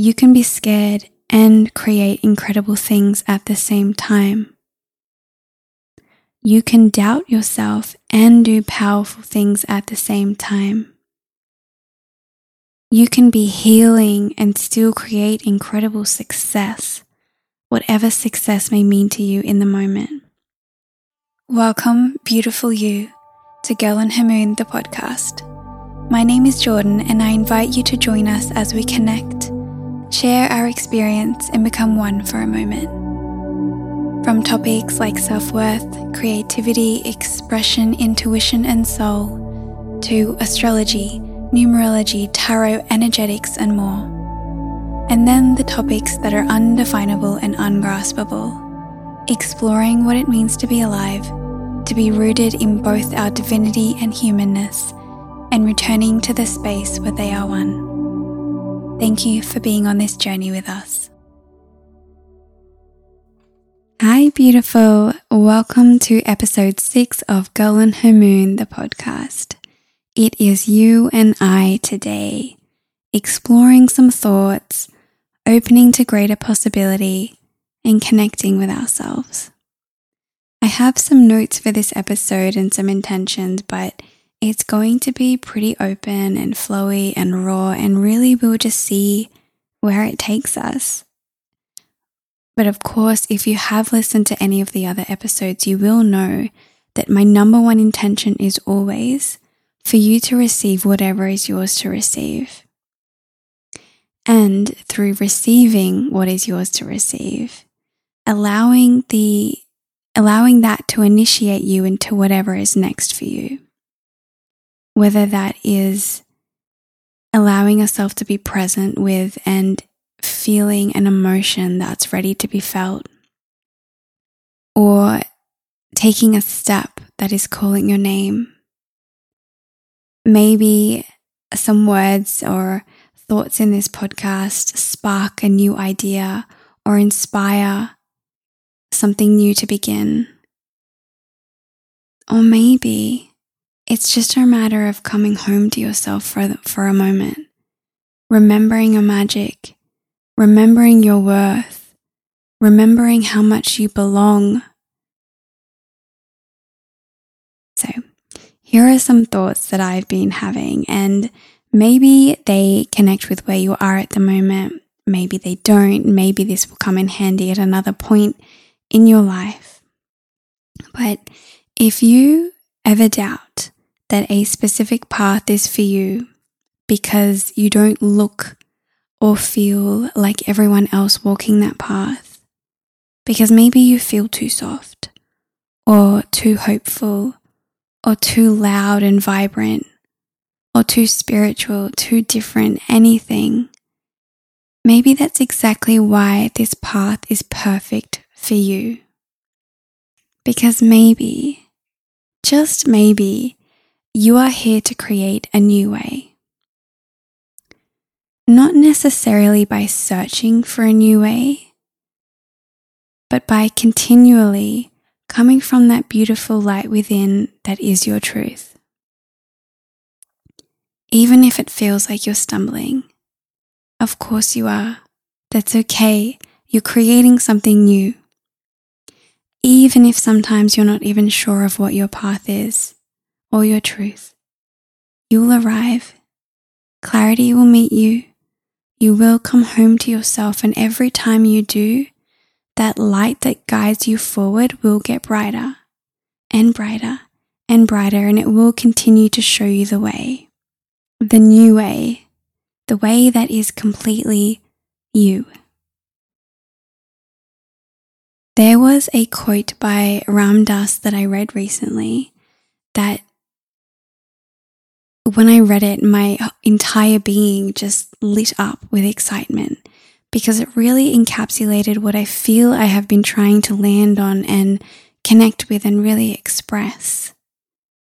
you can be scared and create incredible things at the same time. You can doubt yourself and do powerful things at the same time. You can be healing and still create incredible success, whatever success may mean to you in the moment. Welcome, beautiful you, to Girl and Her Moon, the podcast. My name is Jordane, and I invite you to join us as we connect, share our experience, and become one for a moment. From topics like self worth, creativity, expression, intuition, and soul, to astrology, numerology, tarot, energetics, and more. And then the topics that are undefinable and ungraspable, exploring what it means to be alive, to be rooted in both our divinity and humanness and returning to the space where they are one. Thank you for being on this journey with us. Hi, beautiful. Welcome to episode six of Girl and Her Moon, the podcast. It is you and I today, exploring some thoughts, opening to greater possibility, and connecting with ourselves. I have some notes for this episode and some intentions, but it's going to be pretty open and flowy and raw, and really we'll just see where it takes us. But of course, if you have listened to any of the other episodes, you will know that my number one intention is always for you to receive whatever is yours to receive. And through receiving what is yours to receive, allowing the allowing that to initiate you into whatever is next for you whether that is allowing yourself to be present with and feeling an emotion that's ready to be felt, or taking a step that is calling your name. Maybe some words or thoughts in this podcast spark a new idea or inspire something new to begin. Or maybe it's just a matter of coming home to yourself for, for a moment, remembering your magic, remembering your worth, remembering how much you belong. So, here are some thoughts that I've been having, and maybe they connect with where you are at the moment. Maybe they don't. Maybe this will come in handy at another point in your life. But if you ever doubt that a specific path is for you because you don't look or feel like everyone else walking that path. Because maybe you feel too soft or too hopeful or too loud and vibrant or too spiritual, too different, anything. Maybe that's exactly why this path is perfect for you. Because maybe, just maybe, you are here to create a new way. Not necessarily by searching for a new way, but by continually coming from that beautiful light within that is your truth. Even if it feels like you're stumbling, of course you are. That's okay. You're creating something new. Even if sometimes you're not even sure of what your path is or your truth. You will arrive. Clarity will meet you. You will come home to yourself, and every time you do, that light that guides you forward will get brighter and brighter and brighter, and it will continue to show you the way. The new way, the way that is completely you. There was a quote by Ram Dass that I read recently that when I read it, my entire being just lit up with excitement because it really encapsulated what I feel I have been trying to land on and connect with and really express.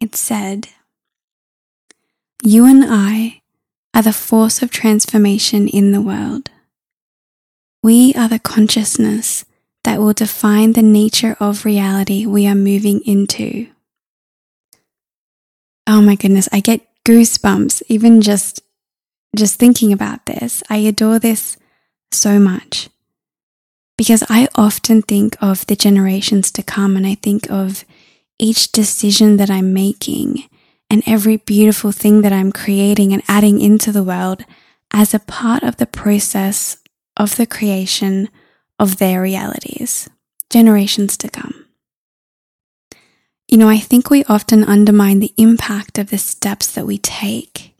It said, You and I are the force of transformation in the world. We are the consciousness that will define the nature of reality we are moving into. Oh my goodness, I get goosebumps even just just thinking about this. I adore this so much. Because I often think of the generations to come and I think of each decision that I'm making and every beautiful thing that I'm creating and adding into the world as a part of the process of the creation of their realities, generations to come. You know, I think we often undermine the impact of the steps that we take.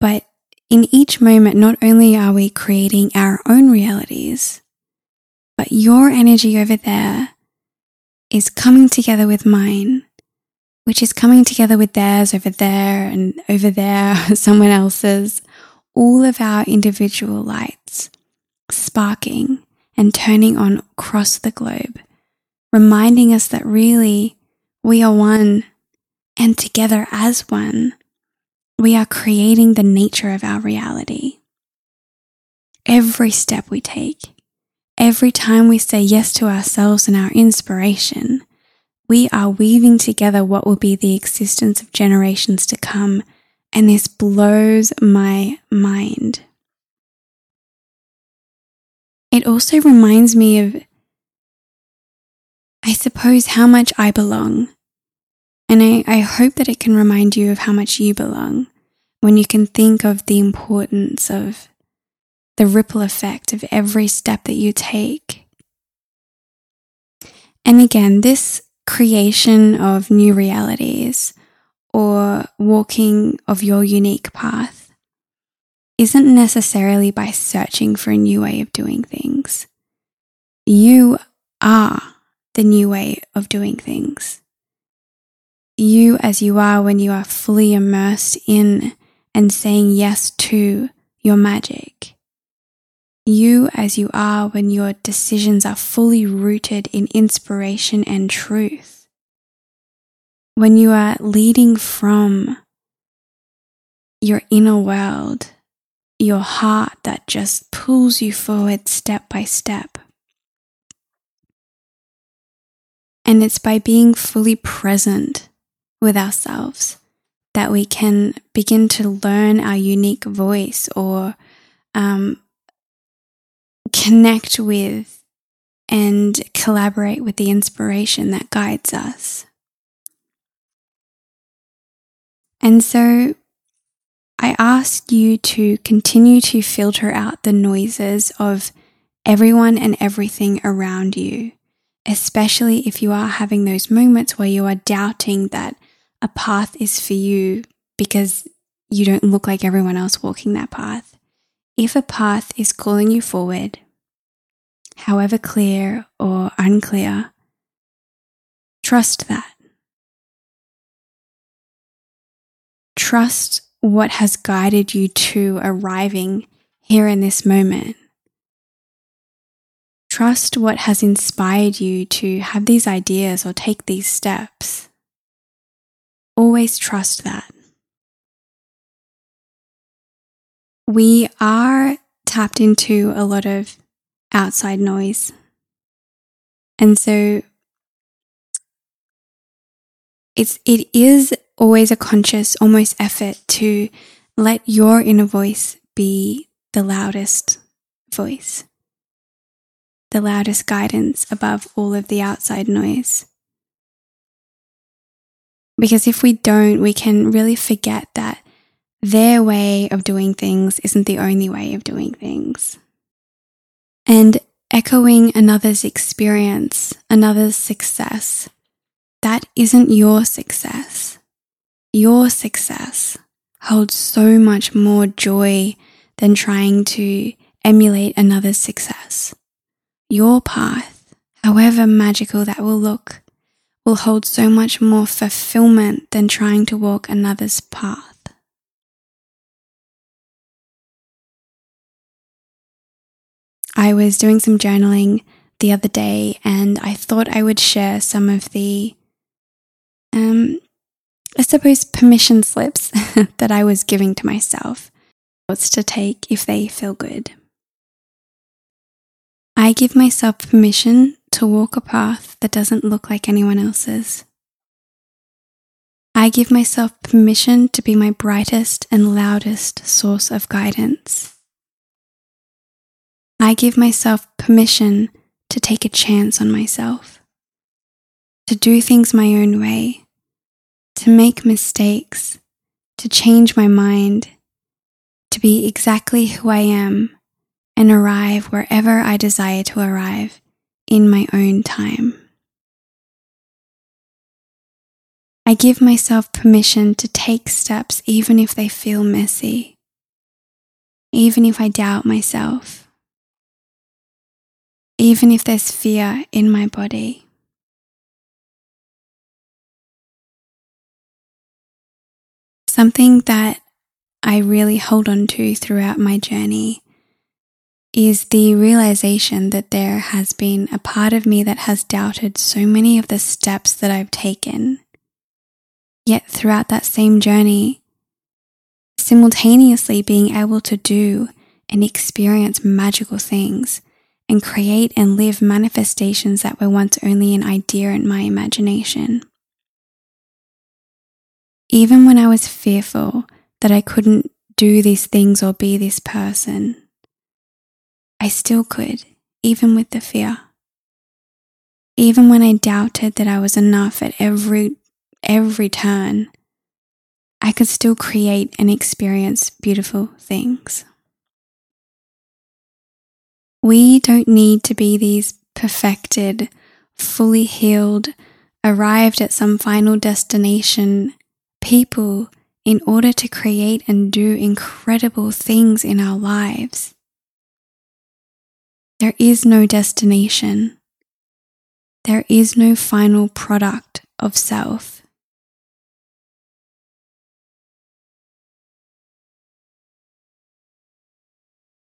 But in each moment, not only are we creating our own realities, but your energy over there is coming together with mine, which is coming together with theirs over there and over there, someone else's, all of our individual lights sparking and turning on across the globe, reminding us that really we are one and together as one, we are creating the nature of our reality. Every step we take, every time we say yes to ourselves and our inspiration, we are weaving together what will be the existence of generations to come. And this blows my mind. It also reminds me of, I suppose, how much I belong. And I, I hope that it can remind you of how much you belong when you can think of the importance of the ripple effect of every step that you take. And again, this creation of new realities or walking of your unique path isn't necessarily by searching for a new way of doing things. You are the new way of doing things. You, as you are when you are fully immersed in and saying yes to your magic. You, as you are when your decisions are fully rooted in inspiration and truth. When you are leading from your inner world your heart that just pulls you forward step by step. And it's by being fully present with ourselves that we can begin to learn our unique voice or um, connect with and collaborate with the inspiration that guides us. And so I ask you to continue to filter out the noises of everyone and everything around you, especially if you are having those moments where you are doubting that a path is for you because you don't look like everyone else walking that path. If a path is calling you forward, however clear or unclear, trust that. Trust what has guided you to arriving here in this moment. Trust what has inspired you to have these ideas or take these steps. Always trust that. We are tapped into a lot of outside noise. And so it's it is always a conscious, almost effort to let your inner voice be the loudest voice, the loudest guidance above all of the outside noise. Because if we don't, we can really forget that their way of doing things isn't the only way of doing things. And echoing another's experience, another's success, that isn't your success your success holds so much more joy than trying to emulate another's success. Your path, however magical that will look, will hold so much more fulfillment than trying to walk another's path. I was doing some journaling the other day and I thought I would share some of the um, I suppose, permission slips that I was giving to myself. What's to take if they feel good. I give myself permission to walk a path that doesn't look like anyone else's. I give myself permission to be my brightest and loudest source of guidance. I give myself permission to take a chance on myself, to do things my own way, to make mistakes, to change my mind, to be exactly who I am and arrive wherever I desire to arrive in my own time. I give myself permission to take steps even if they feel messy, even if I doubt myself, even if there's fear in my body. Something that I really hold on to throughout my journey is the realization that there has been a part of me that has doubted so many of the steps that I've taken. Yet throughout that same journey, simultaneously being able to do and experience magical things and create and live manifestations that were once only an idea in my imagination. Even when I was fearful that I couldn't do these things or be this person, I still could, even with the fear. Even when I doubted that I was enough at every every turn, I could still create and experience beautiful things. We don't need to be these perfected, fully healed, arrived at some final destination people in order to create and do incredible things in our lives. There is no destination. There is no final product of self.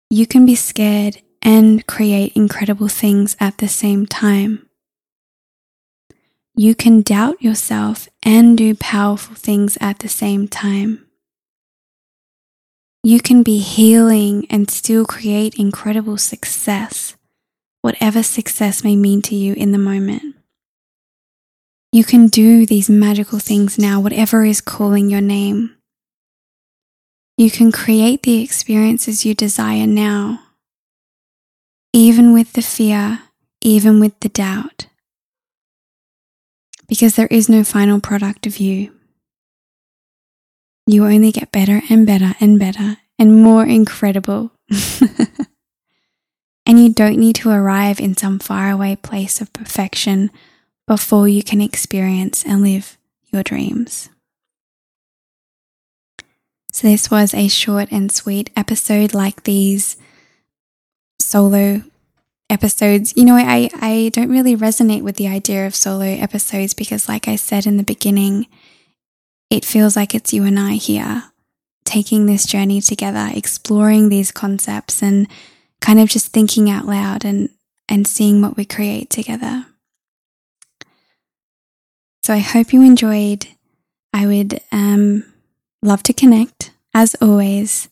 You can be scared and create incredible things at the same time. You can doubt yourself and do powerful things at the same time. You can be healing and still create incredible success, whatever success may mean to you in the moment. You can do these magical things now, whatever is calling your name. You can create the experiences you desire now, even with the fear, even with the doubt, because there is no final product of you. You only get better and better and better and more incredible. and you don't need to arrive in some faraway place of perfection before you can experience and live your dreams. So, this was a short and sweet episode like these solo episodes. You know, I, I don't really resonate with the idea of solo episodes because, like I said in the beginning, it feels like it's you and I here taking this journey together, exploring these concepts and kind of just thinking out loud and, and seeing what we create together. So I hope you enjoyed. I would um, love to connect as always.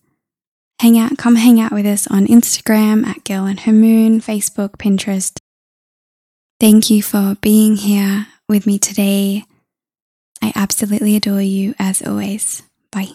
Hang out, come hang out with us on Instagram at Girl and Her Moon, Facebook, Pinterest. Thank you for being here with me today. I absolutely adore you as always. Bye.